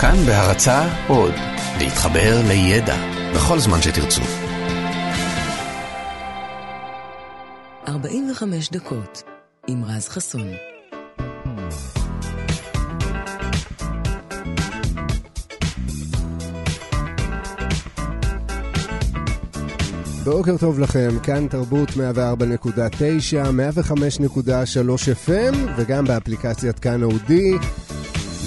כאן בהרצה עוד, להתחבר לידע בכל זמן שתרצו. 45 דקות עם רז חסון. בוקר טוב לכם, כאן תרבות 104.9, 105.3 FM וגם באפליקציית כאן אודי.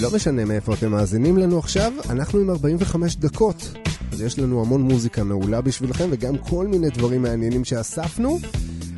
לא משנה מאיפה אתם מאזינים לנו עכשיו, אנחנו עם 45 דקות. אז יש לנו המון מוזיקה מעולה בשבילכם וגם כל מיני דברים מעניינים שאספנו.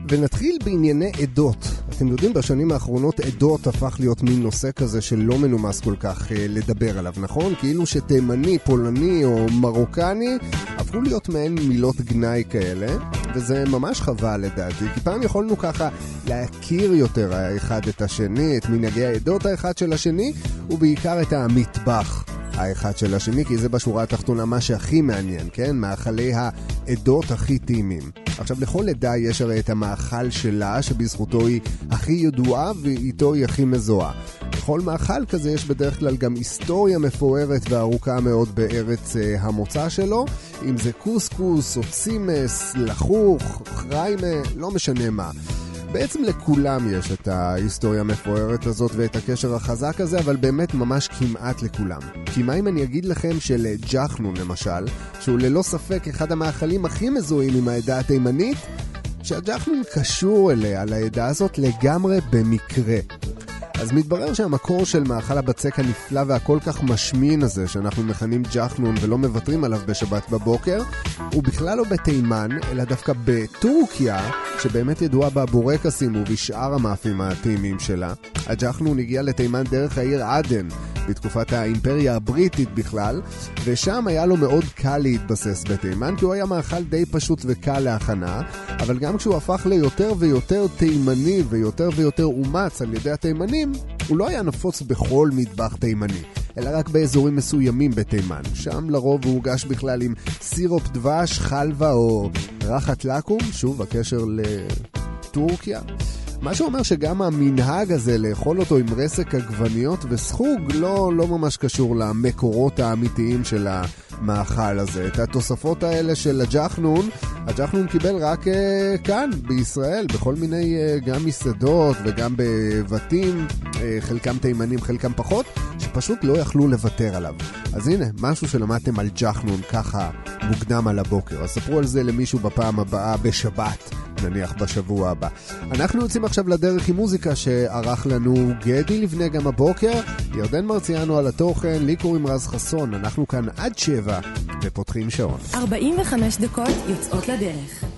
ונתחיל בענייני עדות. אתם יודעים, בשנים האחרונות עדות הפך להיות מין נושא כזה שלא מנומס כל כך אה, לדבר עליו, נכון? כאילו שתימני, פולני או מרוקני הפכו להיות מעין מילות גנאי כאלה, וזה ממש חבל לדעתי, כי פעם יכולנו ככה להכיר יותר האחד את השני, את מנהגי העדות האחד של השני, ובעיקר את המטבח. האחד של השני, כי זה בשורה התחתונה מה שהכי מעניין, כן? מאכלי העדות הכי טעימים. עכשיו, לכל עדה יש הרי את המאכל שלה, שבזכותו היא הכי ידועה ואיתו היא הכי מזוהה. לכל מאכל כזה יש בדרך כלל גם היסטוריה מפוארת וארוכה מאוד בארץ uh, המוצא שלו, אם זה קוסקוס או צימס, לחוך, חריימה, לא משנה מה. בעצם לכולם יש את ההיסטוריה המפוארת הזאת ואת הקשר החזק הזה, אבל באמת ממש כמעט לכולם. כי מה אם אני אגיד לכם שלג'חנון למשל, שהוא ללא ספק אחד המאכלים הכי מזוהים עם העדה התימנית, שהג'חנון קשור אליה, לעדה הזאת, לגמרי במקרה. אז מתברר שהמקור של מאכל הבצק הנפלא והכל כך משמין הזה, שאנחנו מכנים ג'חנון ולא מוותרים עליו בשבת בבוקר, הוא בכלל לא בתימן, אלא דווקא בטורקיה, שבאמת ידועה בבורקסים ובשאר המאפים הטעימים שלה. הג'חנון הגיע לתימן דרך העיר עדן, בתקופת האימפריה הבריטית בכלל, ושם היה לו מאוד קל להתבסס בתימן, כי הוא היה מאכל די פשוט וקל להכנה, אבל גם כשהוא הפך ליותר ויותר תימני ויותר ויותר אומץ על ידי התימנים, הוא לא היה נפוץ בכל מטבח תימני. אלא רק באזורים מסוימים בתימן. שם לרוב הוא הוגש בכלל עם סירופ דבש, חלבה או רחת לקום, שוב, הקשר לטורקיה. מה שאומר שגם המנהג הזה לאכול אותו עם רסק עגבניות וסחוג לא, לא ממש קשור למקורות האמיתיים של המאכל הזה. את התוספות האלה של הג'חנון, הג'חנון קיבל רק uh, כאן, בישראל, בכל מיני uh, גם מסעדות וגם בבתים, uh, חלקם תימנים, חלקם פחות, שפשוט לא יכלו לוותר עליו. אז הנה, משהו שלמדתם על ג'חנון ככה מוקדם על הבוקר. אז ספרו על זה למישהו בפעם הבאה בשבת. נניח בשבוע הבא. אנחנו יוצאים עכשיו לדרך עם מוזיקה שערך לנו גדי לבנה גם הבוקר, ירדן מרציאנו על התוכן, לי קוראים רז חסון, אנחנו כאן עד שבע ופותחים שעון. 45 דקות יוצאות לדרך.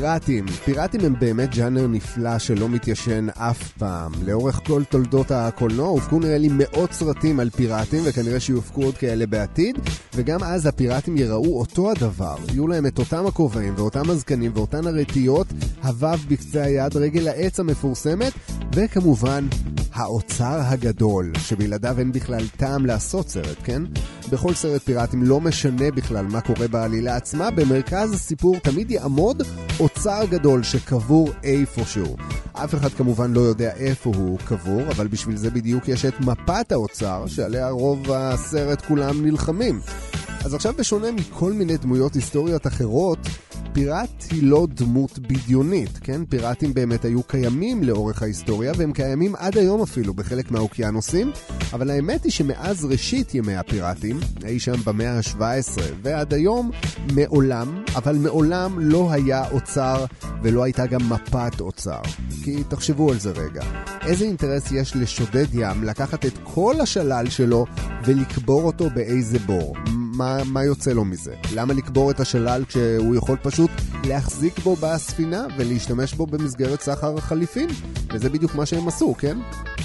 פיראטים. פיראטים הם באמת ג'אנר נפלא שלא מתיישן אף פעם. לאורך כל תולדות הקולנוע הופקו נראה לי מאות סרטים על פיראטים, וכנראה שיופקו עוד כאלה בעתיד, וגם אז הפיראטים יראו אותו הדבר. יהיו להם את אותם הכובעים ואותם הזקנים ואותן הרטיות, הוו בקצה היד, רגל העץ המפורסמת, וכמובן האוצר הגדול, שבלעדיו אין בכלל טעם לעשות סרט, כן? בכל סרט פיראטים לא משנה בכלל מה קורה בעלילה עצמה, במרכז הסיפור תמיד יעמוד אוצר גדול שקבור איפשהו. אף אחד כמובן לא יודע איפה הוא קבור, אבל בשביל זה בדיוק יש את מפת האוצר, שעליה רוב הסרט כולם נלחמים. אז עכשיו בשונה מכל מיני דמויות היסטוריות אחרות, פיראט היא לא דמות בדיונית, כן? פיראטים באמת היו קיימים לאורך ההיסטוריה, והם קיימים עד היום אפילו בחלק מהאוקיינוסים, אבל האמת היא שמאז ראשית ימי הפיראטים, אי שם במאה ה-17 ועד היום, מעולם, אבל מעולם לא היה אוצר ולא הייתה גם מפת אוצר. כי תחשבו על זה רגע, איזה אינטרס יש לשודד ים לקחת את כל השלל שלו ולקבור אותו באיזה בור? מה, מה יוצא לו מזה? למה לקבור את השלל כשהוא יכול פשוט להחזיק בו בספינה ולהשתמש בו במסגרת סחר חליפין? וזה בדיוק מה שהם עשו, כן?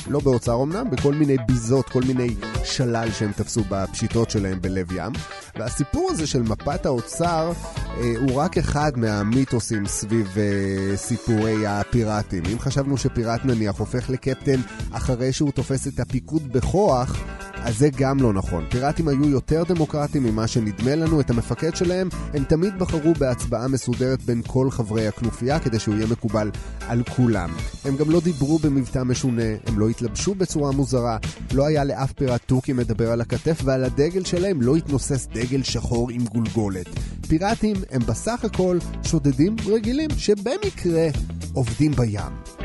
לא באוצר אמנם, בכל מיני ביזות, כל מיני שלל שהם תפסו בפשיטות שלהם בלב ים. והסיפור הזה של מפת האוצר אה, הוא רק אחד מהמיתוסים סביב אה, סיפורי הפיראטים. אם חשבנו שפיראט נניח הופך לקפטן אחרי שהוא תופס את הפיקוד בכוח, אז זה גם לא נכון. פיראטים היו יותר דמוקרטיים ממה שנדמה לנו. את המפקד שלהם הם תמיד בחרו בהצבעה מסודרת בין כל חברי הכנופיה כדי שהוא יהיה מקובל על כולם. הם גם לא דיברו במבטא משונה, הם לא התלבשו בצורה מוזרה, לא היה לאף פיראט תוכי מדבר על הכתף ועל הדגל שלהם לא התנוסס דגל שחור עם גולגולת. פיראטים הם בסך הכל שודדים רגילים שבמקרה עובדים בים.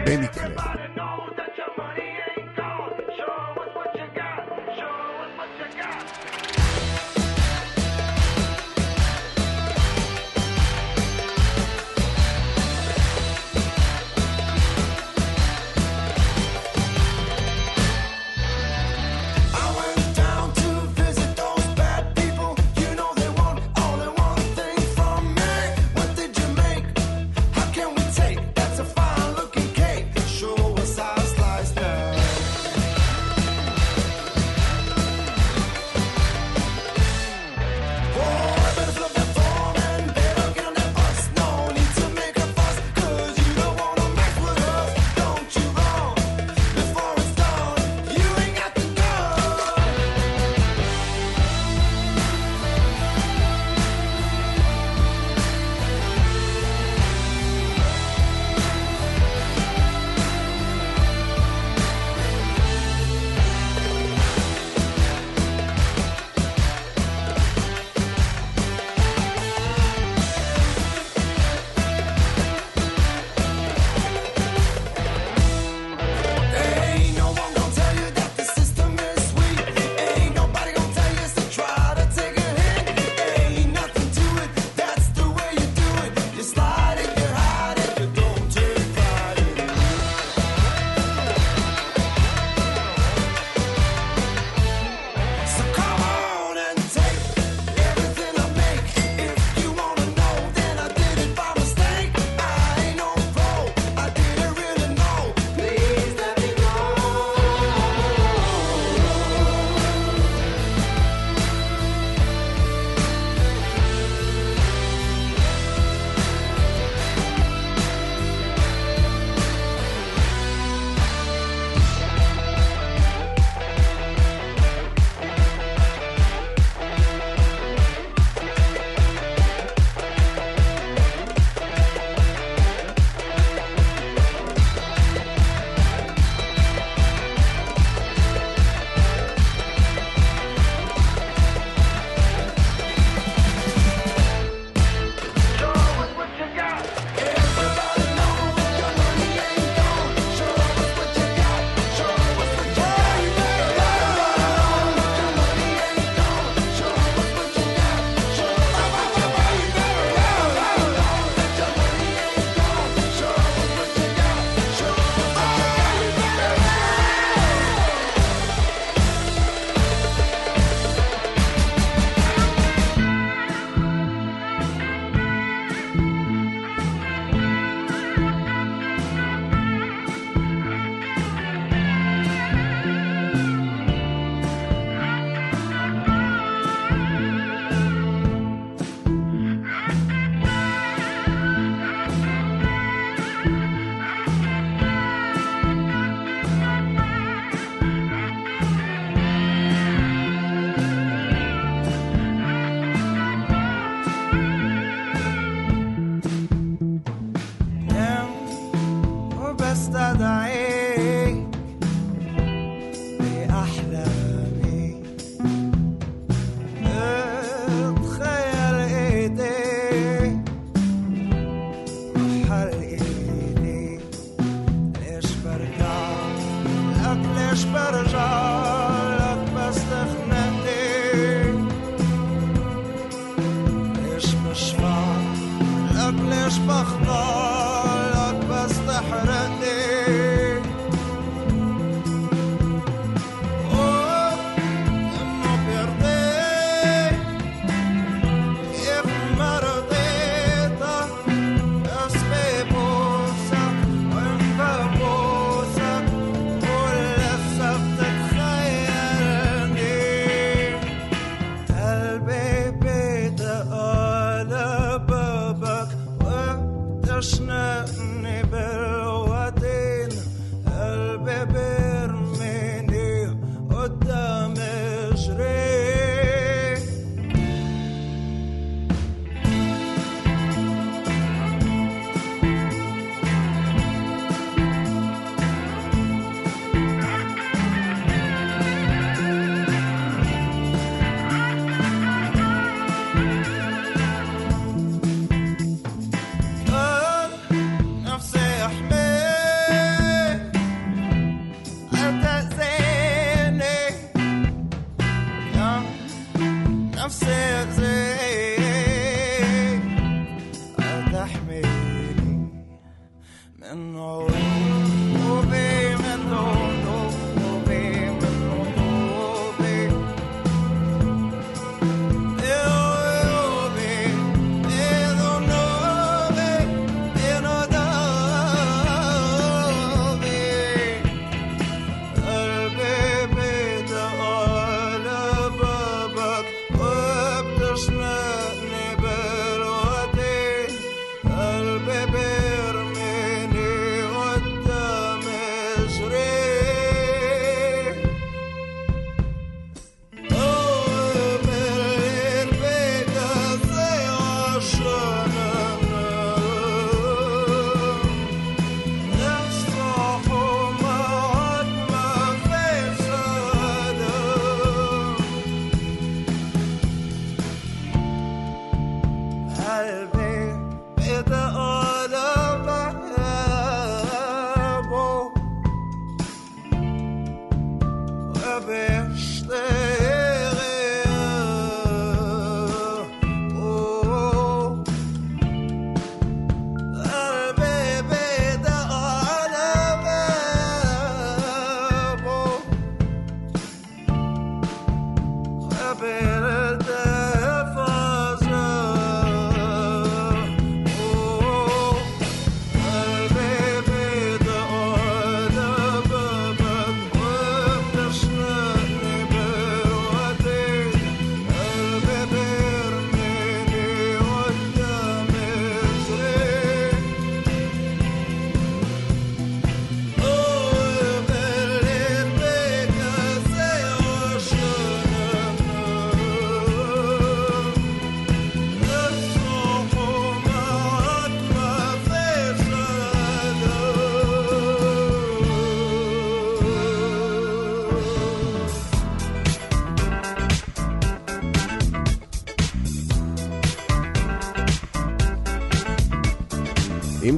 במקרה.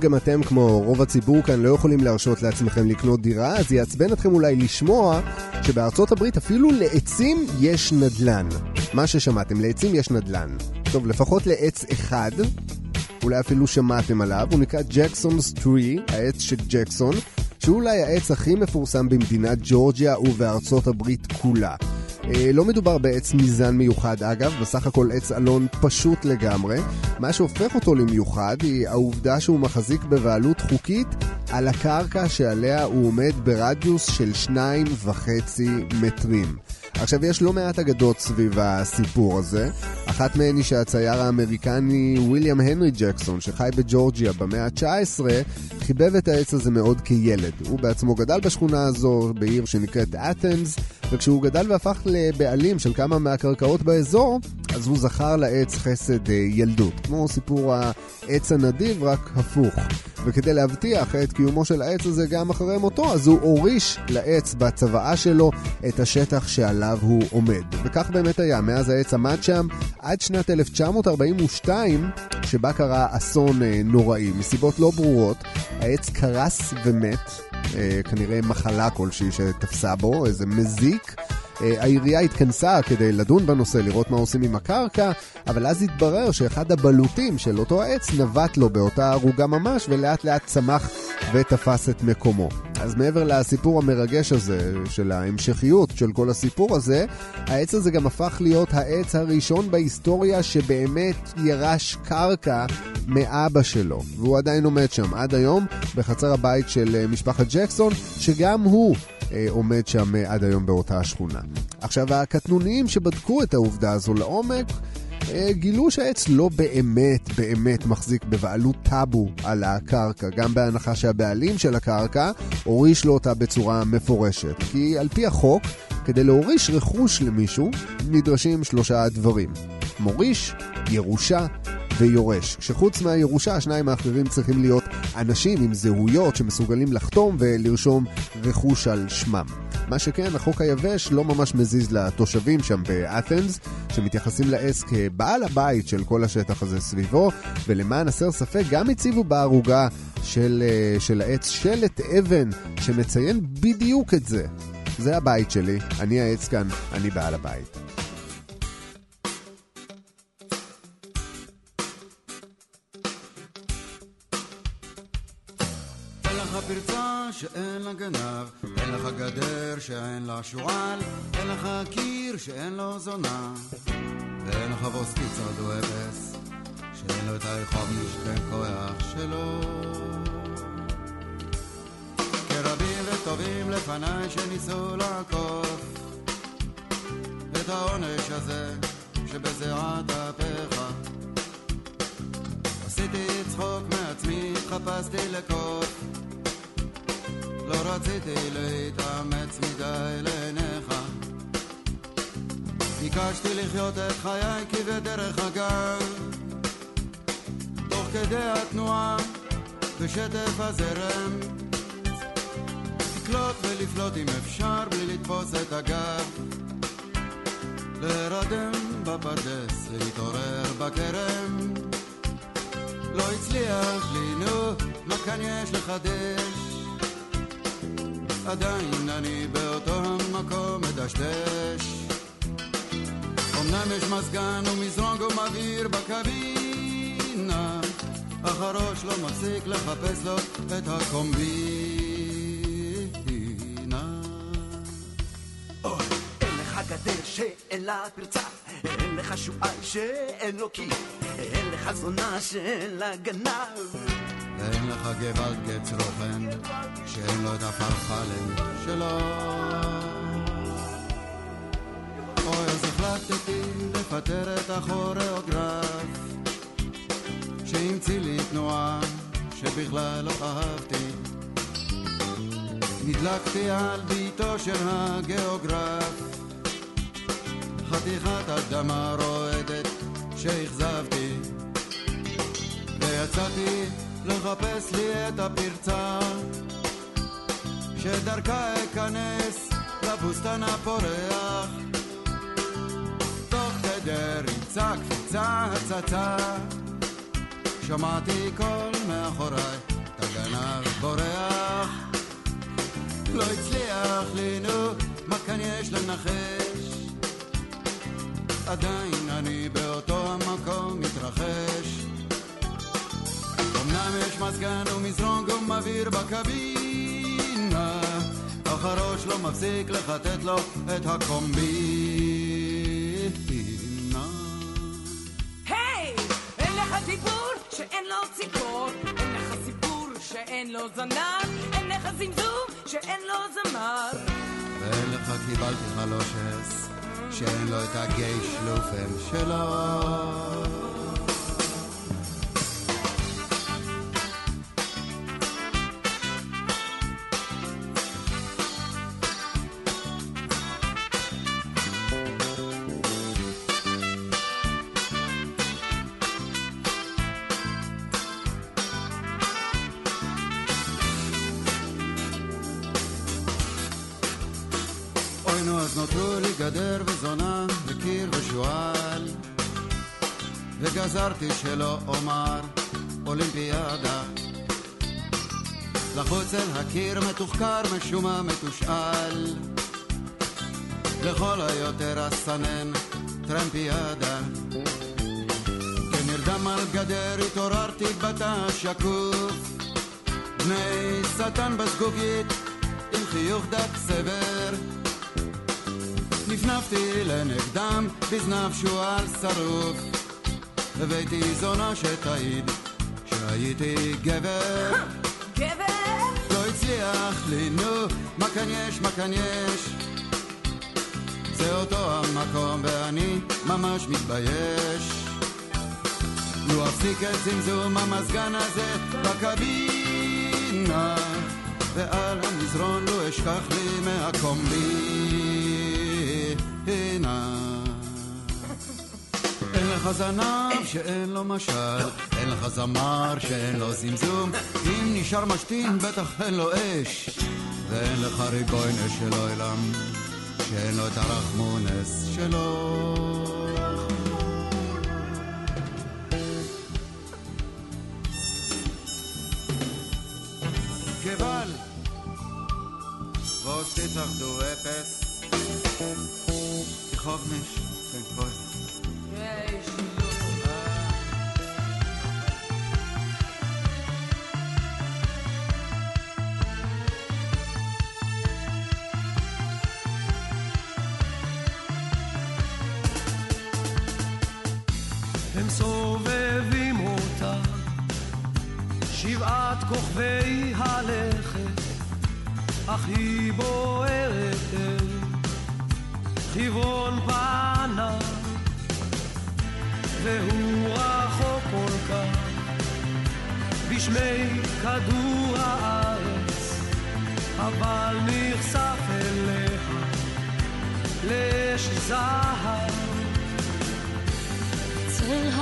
גם אתם, כמו רוב הציבור כאן, לא יכולים להרשות לעצמכם לקנות דירה, אז יעצבן אתכם אולי לשמוע שבארצות הברית אפילו לעצים יש נדל"ן. מה ששמעתם, לעצים יש נדל"ן. טוב, לפחות לעץ אחד, אולי אפילו שמעתם עליו, הוא נקרא ג'קסונס טרי, העץ של ג'קסון, שהוא אולי העץ הכי מפורסם במדינת ג'ורג'יה ובארצות הברית כולה. אה, לא מדובר בעץ מזן מיוחד אגב, בסך הכל עץ אלון פשוט לגמרי. מה שהופך אותו למיוחד היא העובדה שהוא מחזיק בבעלות חוקית על הקרקע שעליה הוא עומד ברדיוס של שניים וחצי מטרים. עכשיו, יש לא מעט אגדות סביב הסיפור הזה. אחת מהן היא שהצייר האמריקני ויליאם הנרי ג'קסון, שחי בג'ורג'יה במאה ה-19, חיבב את העץ הזה מאוד כילד. הוא בעצמו גדל בשכונה הזו, בעיר שנקראת אתנס, וכשהוא גדל והפך לבעלים של כמה מהקרקעות באזור, אז הוא זכר לעץ חסד אה, ילדות. כמו סיפור העץ הנדיב, רק הפוך. וכדי להבטיח את קיומו של העץ הזה גם אחרי מותו, אז הוא הוריש לעץ בצוואה שלו את השטח שעליו הוא עומד. וכך באמת היה, מאז העץ עמד שם עד שנת 1942, שבה קרה אסון אה, נוראי. מסיבות לא ברורות, העץ קרס ומת, אה, כנראה מחלה כלשהי שתפסה בו, איזה מזיק. אה, העירייה התכנסה כדי לדון בנושא, לראות מה עושים עם הקרקע, אבל אז התברר שאחד הבלוטים של אותו העץ נבט לו באותה ערוגה ממש, ולאט לאט צמח ותפס את מקומו. אז מעבר לסיפור המרגש הזה, של ההמשכיות של כל הסיפור הזה, העץ הזה גם הפך להיות העץ הראשון בהיסטוריה שבאמת ירש קרקע מאבא שלו. והוא עדיין עומד שם עד היום, בחצר הבית של אה, משפחת ג'קסון, שגם הוא עומד שם אה, עד היום באותה השכונה. עכשיו, הקטנוניים שבדקו את העובדה הזו לעומק, אה, גילו שהעץ לא באמת באמת מחזיק בבעלות טאבו על הקרקע, גם בהנחה שהבעלים של הקרקע הוריש לו אותה בצורה מפורשת. כי על פי החוק, כדי להוריש רכוש למישהו, נדרשים שלושה דברים. מוריש, ירושה ויורש. שחוץ מהירושה, השניים האחרים צריכים להיות אנשים עם זהויות שמסוגלים לחתום ולרשום רכוש על שמם. מה שכן, החוק היבש לא ממש מזיז לתושבים שם באתנס, שמתייחסים לעץ כבעל הבית של כל השטח הזה סביבו, ולמען הסר ספק גם הציבו בערוגה של, אה, של העץ שלט אבן שמציין בדיוק את זה. זה הבית שלי, אני העץ כאן, אני בעל הבית. שאין לה גנב, אין לך גדר שאין לה שועל, אין לך קיר שאין לו זונה, ואין לך בוס קיצר אפס, שאין לו את היכוב משתה כוח שלו. כרבים וטובים לפניי שניסו לעקוף את העונש הזה שבזיעת אפיך. עשיתי צחוק מעצמי, חפשתי לקוף לא רציתי להתאמץ מדי לעיניך ביקשתי לחיות את חיי כבדרך אגב. תוך כדי התנועה בשטף הזרם. לקלוט ולפלוט אם אפשר בלי לתפוס את הגב. להירדם בפרדס, להתעורר בכרם. לא הצליח לי, נו, מה כאן יש לחדש? עדיין אני באותו המקום מדשדש. אמנם יש מזגן ומזרוג ומבעיר בקבינה, אך הראש לא מפסיק לחפש לו את הקומבינה. אין לך גדר שאין לה פרצה, אין לך שועל שאין לו קי, אין לך זונה שאין לה גנב. אין לך גוואלד גץ רוחן, שאין לו את הפרחלם שלו. אוי, אז החלטתי לפטר את הכוריאוגרף, שהמציא לי תנועה שבכלל לא אהבתי. נדלקתי על ביתו של הגיאוגרף, חתיכת אדמה רועדת שאכזבתי, ויצאתי לא לחפש לי את הפרצה. שדרכה אכנס לבוסטן הפורח. תוך כדי ריצה, קפיצה, הצצה. שמעתי קול מאחוריי, את הגנב בורח. לא הצליח לי, נו, מה כאן יש לנחש? עדיין אני באותו המקום מתרחש. אמנם יש מזגן ומזרון גום אוויר בקבינה אך הראש לא מפסיק לחטט לו את הקומבינה היי! אין לך דיבור שאין לו ציפור אין לך סיפור שאין לו זנב אין לך זמזום שאין לו זמר ואין לך קיבלתי חלושס שאין לו את הגיי שלופן שלו נותרו לי גדר וזונה וקיר ושועל. וגזרתי שלא אומר אולימפיאדה לחוץ אל הקיר מתוחקר משומע מתושאל. לכל היותר אסנן טרמפיאדה. כנרדם על גדר התעוררתי בתא שקוף. בני שטן בזגוגית עם חיוך דק סבר נפנפתי לנגדם בזנב שועל שרוף. הבאתי זונה שתעיד שהייתי גבר. גבר! לא הצליח לי נו מה כאן יש מה כאן יש? זה אותו המקום ואני ממש מתבייש. לו אפסיק את זמזום המזגן הזה בקבינה ועל המזרון לא אשכח לי מהקומבינה אין לך זנב שאין לו משל, אין לך זמר שאין לו זמזום, אם נשאר משתין בטח אין לו אש, ואין לך ריבוינה של עולם, שאין לו את הרחמונס שלו. גבל, ועוד תצחדו אפס, Duchownyś and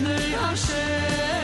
פני השמש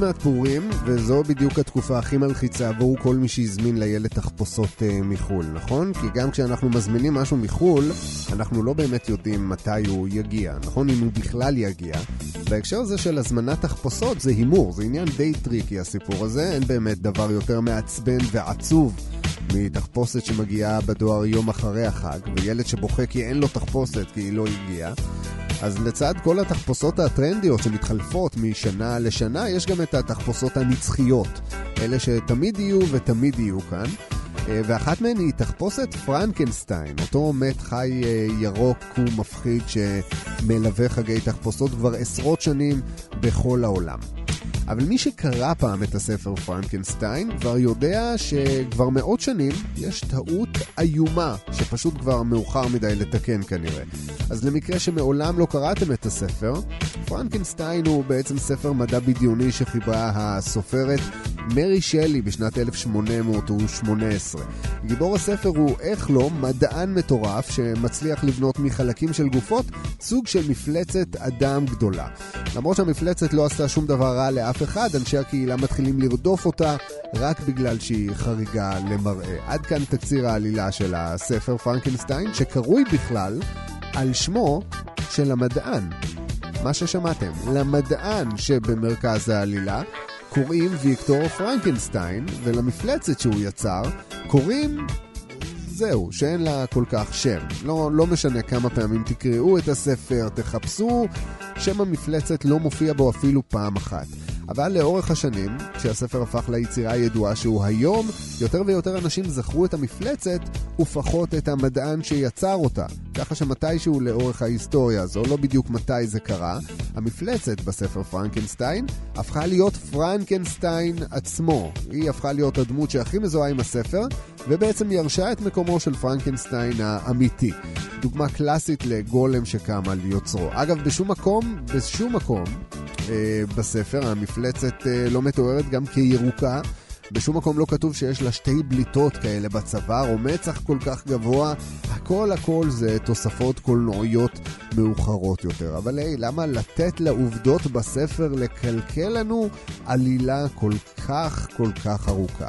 מעט פורים, וזו בדיוק התקופה הכי מלחיצה עבור כל מי שהזמין לילד תחפושות אה, מחו"ל, נכון? כי גם כשאנחנו מזמינים משהו מחו"ל, אנחנו לא באמת יודעים מתי הוא יגיע, נכון? אם הוא בכלל יגיע. בהקשר הזה של הזמנת תחפושות זה הימור, זה עניין די טריקי הסיפור הזה, אין באמת דבר יותר מעצבן ועצוב מתחפושת שמגיעה בדואר יום אחרי החג, וילד שבוכה כי אין לו תחפושת כי היא לא הגיעה. אז לצד כל התחפושות הטרנדיות שמתחלפות משנה לשנה, יש גם את התחפושות הנצחיות. אלה שתמיד יהיו ותמיד יהיו כאן. אה, ואחת מהן היא תחפושת פרנקנסטיין, אותו מת חי אה, ירוק ומפחיד שמלווה חגי תחפושות כבר עשרות שנים בכל העולם. אבל מי שקרא פעם את הספר פרנקנסטיין כבר יודע שכבר מאות שנים יש טעות איומה שפשוט כבר מאוחר מדי לתקן כנראה. אז למקרה שמעולם לא קראתם את הספר, פרנקנסטיין הוא בעצם ספר מדע בדיוני שחיברה הסופרת מרי שלי בשנת 1818. גיבור הספר הוא, איך לא, מדען מטורף שמצליח לבנות מחלקים של גופות סוג של מפלצת אדם גדולה. למרות שהמפלצת לא עשתה שום דבר רע לאף אחד, אנשי הקהילה מתחילים לרדוף אותה רק בגלל שהיא חריגה למראה. עד כאן תקציר העלילה של הספר פרנקנסטיין, שקרוי בכלל על שמו של המדען. מה ששמעתם, למדען שבמרכז העלילה קוראים ויקטור פרנקנסטיין, ולמפלצת שהוא יצר קוראים זהו, שאין לה כל כך שם. לא, לא משנה כמה פעמים תקראו את הספר, תחפשו, שם המפלצת לא מופיע בו אפילו פעם אחת. אבל לאורך השנים, כשהספר הפך ליצירה הידועה שהוא היום, יותר ויותר אנשים זכרו את המפלצת ופחות את המדען שיצר אותה. ככה שמתישהו לאורך ההיסטוריה הזו, לא בדיוק מתי זה קרה, המפלצת בספר פרנקנסטיין הפכה להיות פרנקנסטיין עצמו. היא הפכה להיות הדמות שהכי מזוהה עם הספר, ובעצם ירשה את מקומו של פרנקנסטיין האמיתי. דוגמה קלאסית לגולם שקם על יוצרו. אגב, בשום מקום, בשום מקום בספר המפלצת אה, לא מתוארת גם כירוקה. בשום מקום לא כתוב שיש לה שתי בליטות כאלה בצוואר, או מצח כל כך גבוה. הכל הכל זה תוספות קולנועיות מאוחרות יותר. אבל היי, למה לתת לעובדות בספר לקלקל לנו עלילה כל כך כל כך ארוכה?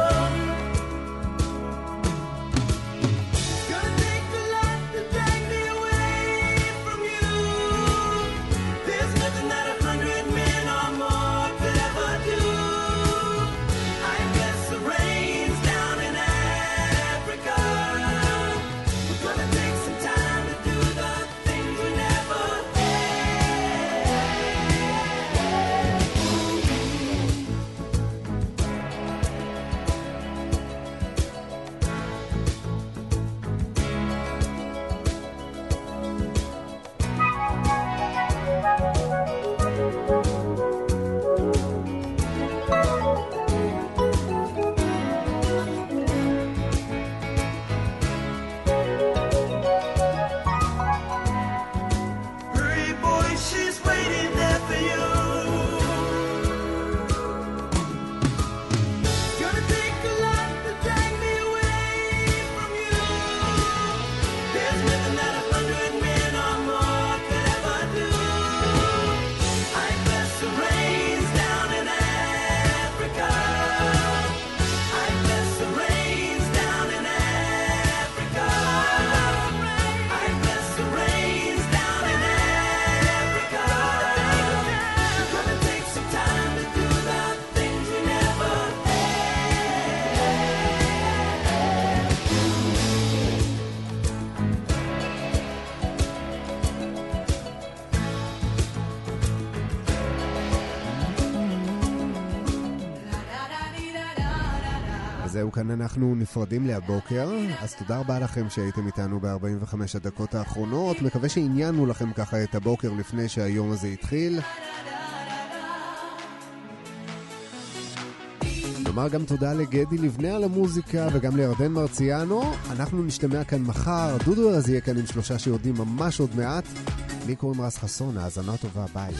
אז כאן אנחנו נפרדים להבוקר, אז תודה רבה לכם שהייתם איתנו ב-45 הדקות האחרונות. מקווה שעניינו לכם ככה את הבוקר לפני שהיום הזה התחיל. נאמר גם תודה לגדי לבנה על המוזיקה וגם לירדן מרציאנו. אנחנו נשתמע כאן מחר, דודו ארז יהיה כאן עם שלושה שיורדים ממש עוד מעט. לי קוראים רז חסון, האזנה טובה, ביי.